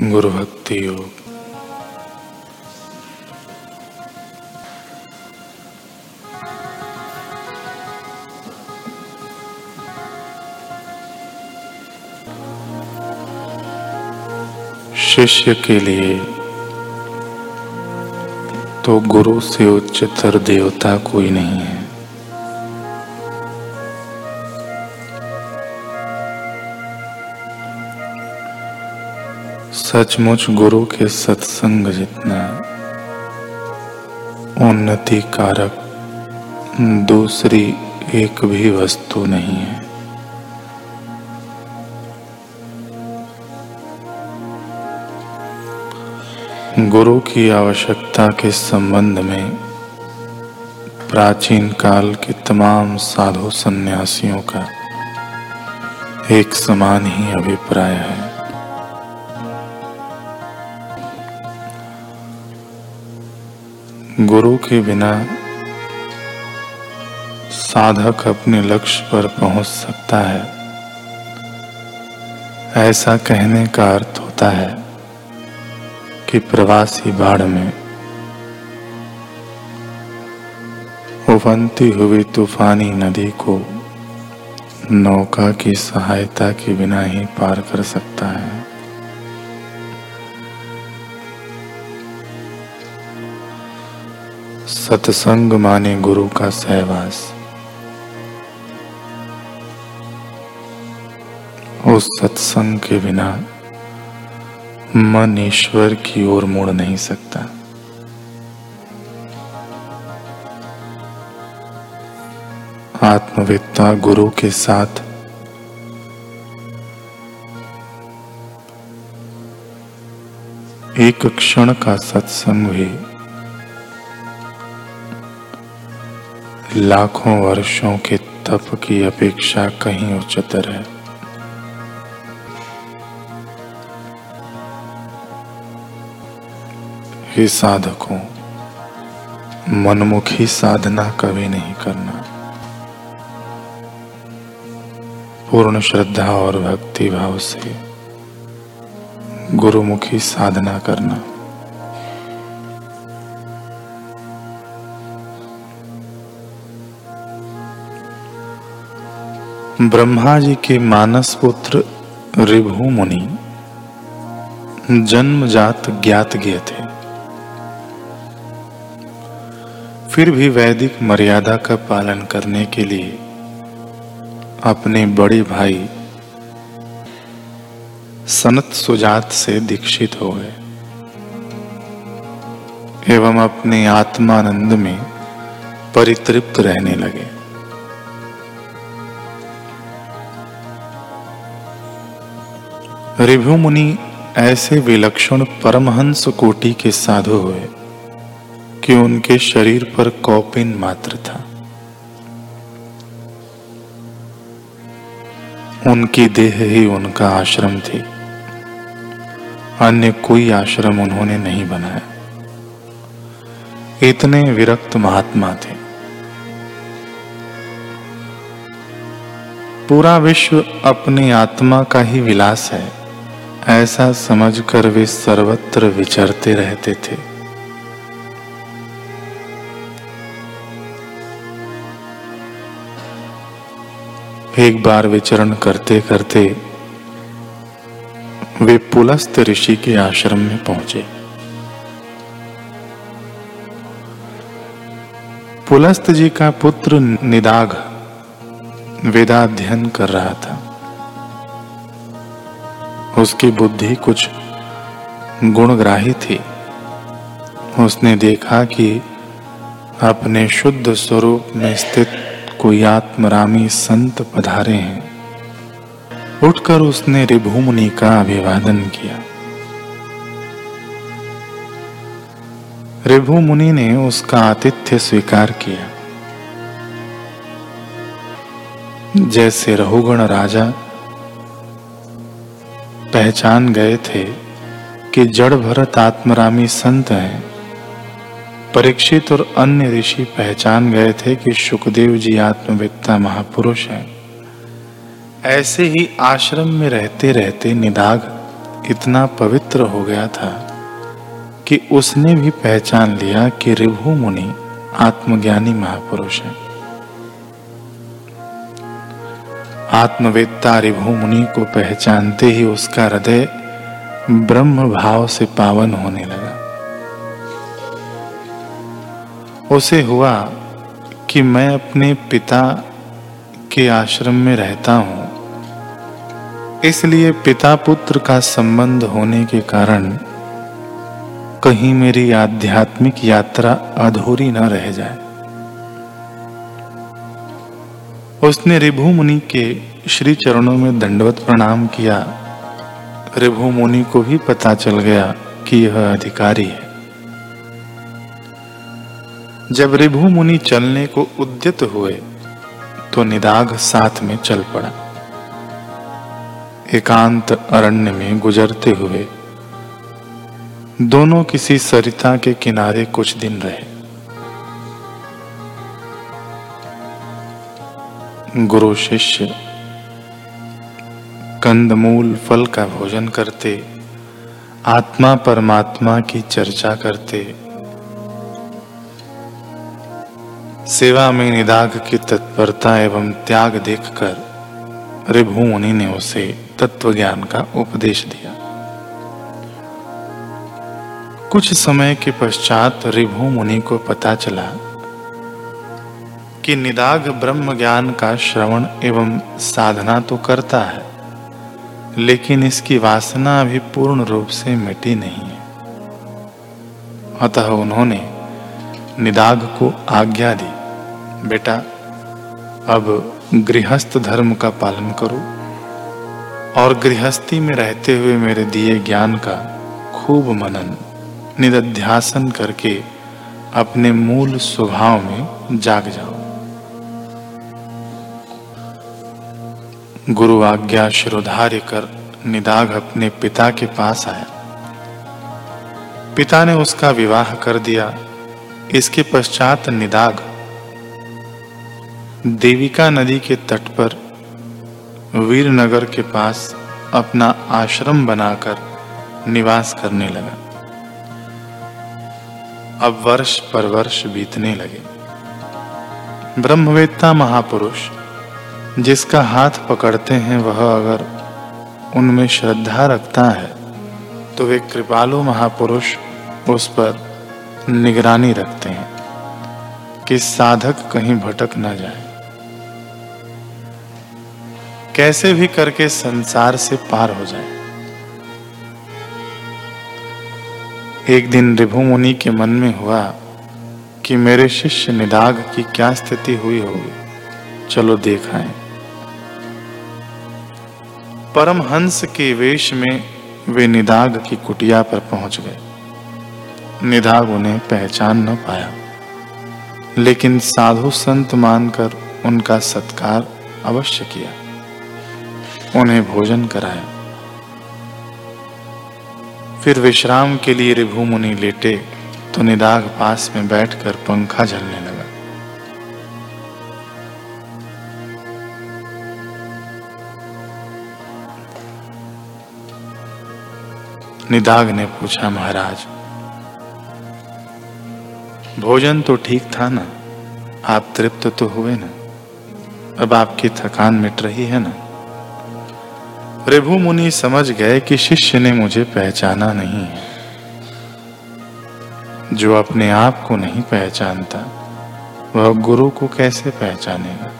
गुरु भक्ति योग। शिष्य के लिए तो गुरु से उच्चतर देवता कोई नहीं है। सचमुच गुरु के सत्संग जितना उन्नति कारक, दूसरी एक भी वस्तु नहीं है। गुरु की आवश्यकता के संबंध में प्राचीन काल के तमाम साधु सन्यासियों का एक समान ही अभिप्राय है। गुरु के बिना साधक अपने लक्ष्य पर पहुँच सकता है। ऐसा कहने का अर्थ होता है कि प्रवासी बाढ़ में उफनती हुई तूफानी नदी को नौका की सहायता के बिना ही पार कर सकता है। सत्संग माने गुरु का सहवास। उस सत्संग के बिना मन ईश्वर की ओर मुड़ नहीं सकता। आत्मविद्ता गुरु के साथ एक क्षण का सत्संग भी लाखों वर्षों के तप की अपेक्षा कहीं उच्चतर है हे साधकों, मनमुखी साधना कभी नहीं करना। पूर्ण श्रद्धा और भक्ति भाव से गुरुमुखी साधना करना। ब्रह्मा जी के मानस पुत्र रिभु मुनि जन्मजात ज्ञात गए थे। फिर भी वैदिक मर्यादा का पालन करने के लिए अपने बड़े भाई सनत सुजात से दीक्षित हो गए एवं अपने आत्मानंद में परितृप्त रहने लगे। रिभु मुनि ऐसे विलक्षण परमहंस कोटि के साधु हुए कि उनके शरीर पर कौपिन मात्र था। उनकी देह ही उनका आश्रम थी। अन्य कोई आश्रम उन्होंने नहीं बनाया। इतने विरक्त महात्मा थे। पूरा विश्व अपनी आत्मा का ही विलास है। ऐसा समझकर वे सर्वत्र विचरते रहते थे। एक बार विचरण करते करते वे पुलस्त ऋषि के आश्रम में पहुँचे। पुलस्त जी का पुत्र निदाघ वेदाध्ययन कर रहा था। उसकी बुद्धि कुछ गुणग्राही थी। उसने देखा कि अपने शुद्ध स्वरूप में स्थित कोई आत्मरामी संत पधारे हैं। उठकर उसने रिभु मुनि का अभिवादन किया। रिभु मुनि ने उसका आतिथ्य स्वीकार किया। जैसे रहुगण राजा पहचान गए थे कि जड़ भरत आत्मरामी संत हैं। परीक्षित और अन्य ऋषि पहचान गए थे कि सुखदेव जी आत्मविद्ता महापुरुष हैं। ऐसे ही आश्रम में रहते रहते निदाग इतना पवित्र हो गया था कि उसने भी पहचान लिया कि रिभु मुनि आत्मज्ञानी महापुरुष है। आत्मवेत्ता रिभु मुनि को पहचानते ही उसका हृदय ब्रह्म भाव से पावन होने लगा। उसे हुआ कि मैं अपने पिता के आश्रम में रहता हूँ। इसलिए पिता पुत्र का संबंध होने के कारण कहीं मेरी आध्यात्मिक यात्रा अधूरी न रह जाए। उसने रिभु मुनि के श्री चरणों में दंडवत प्रणाम किया। रिभु मुनि को भी पता चल गया कि यह अधिकारी है। जब रिभु मुनि चलने को उद्यत हुए तो निदाघ साथ में चल पड़ा। एकांत अरण्य में गुजरते हुए, दोनों किसी सरिता के किनारे कुछ दिन रहे। गुरु शिष्य, कंदमूल फल का भोजन करते, आत्मा परमात्मा की चर्चा करते। सेवा में निदाग की तत्परता एवं त्याग देखकर रिभु मुनि ने उसे तत्व ज्ञान का उपदेश दिया। कुछ समय के पश्चात रिभु मुनि को पता चला कि निदाग ब्रह्म ज्ञान का श्रवण एवं साधना तो करता है, लेकिन इसकी वासना अभी पूर्ण रूप से मिटी नहीं है। अतः उन्होंने निदाग को आज्ञा दी, बेटा, अब गृहस्थ धर्म का पालन करो, और गृहस्थी में रहते हुए मेरे दिए ज्ञान का खूब मनन, निदध्यासन करके अपने मूल स्वभाव में जाग जाओ। गुरु आज्ञा शिरोधार्य कर निदाग अपने पिता के पास आया। पिता ने उसका विवाह कर दिया। इसके पश्चात निदाग देविका नदी के तट पर वीरनगर के पास अपना आश्रम बनाकर निवास करने लगा। अब वर्ष पर वर्ष बीतने लगे। ब्रह्मवेत्ता महापुरुष जिसका हाथ पकड़ते हैं वह अगर उनमें श्रद्धा रखता है तो वे कृपालु महापुरुष उस पर निगरानी रखते हैं कि साधक कहीं भटक न जाए। कैसे भी करके संसार से पार हो जाए। एक दिन रिभु मुनि के मन में हुआ कि मेरे शिष्य निदाग की क्या स्थिति हुई होगी। चलो देखाएँ परमहंस के वेश में वे निदाग की कुटिया पर पहुँच गए। निदाग उन्हें पहचान न पाया। लेकिन साधु संत मानकर उनका सत्कार अवश्य किया। उन्हें भोजन कराया। फिर विश्राम के लिए रिभु मुनि लेटे तो निदाग पास में बैठकर पंखा झलने लगा। निदाग ने पूछा, महाराज, भोजन तो ठीक था ना? आप तृप्त तो हुए ना? अब आपकी थकान मिट रही है ना? प्रभु मुनि समझ गए कि शिष्य ने मुझे पहचाना नहीं है। जो अपने आप को नहीं पहचानता, वह गुरु को कैसे पहचानेगा?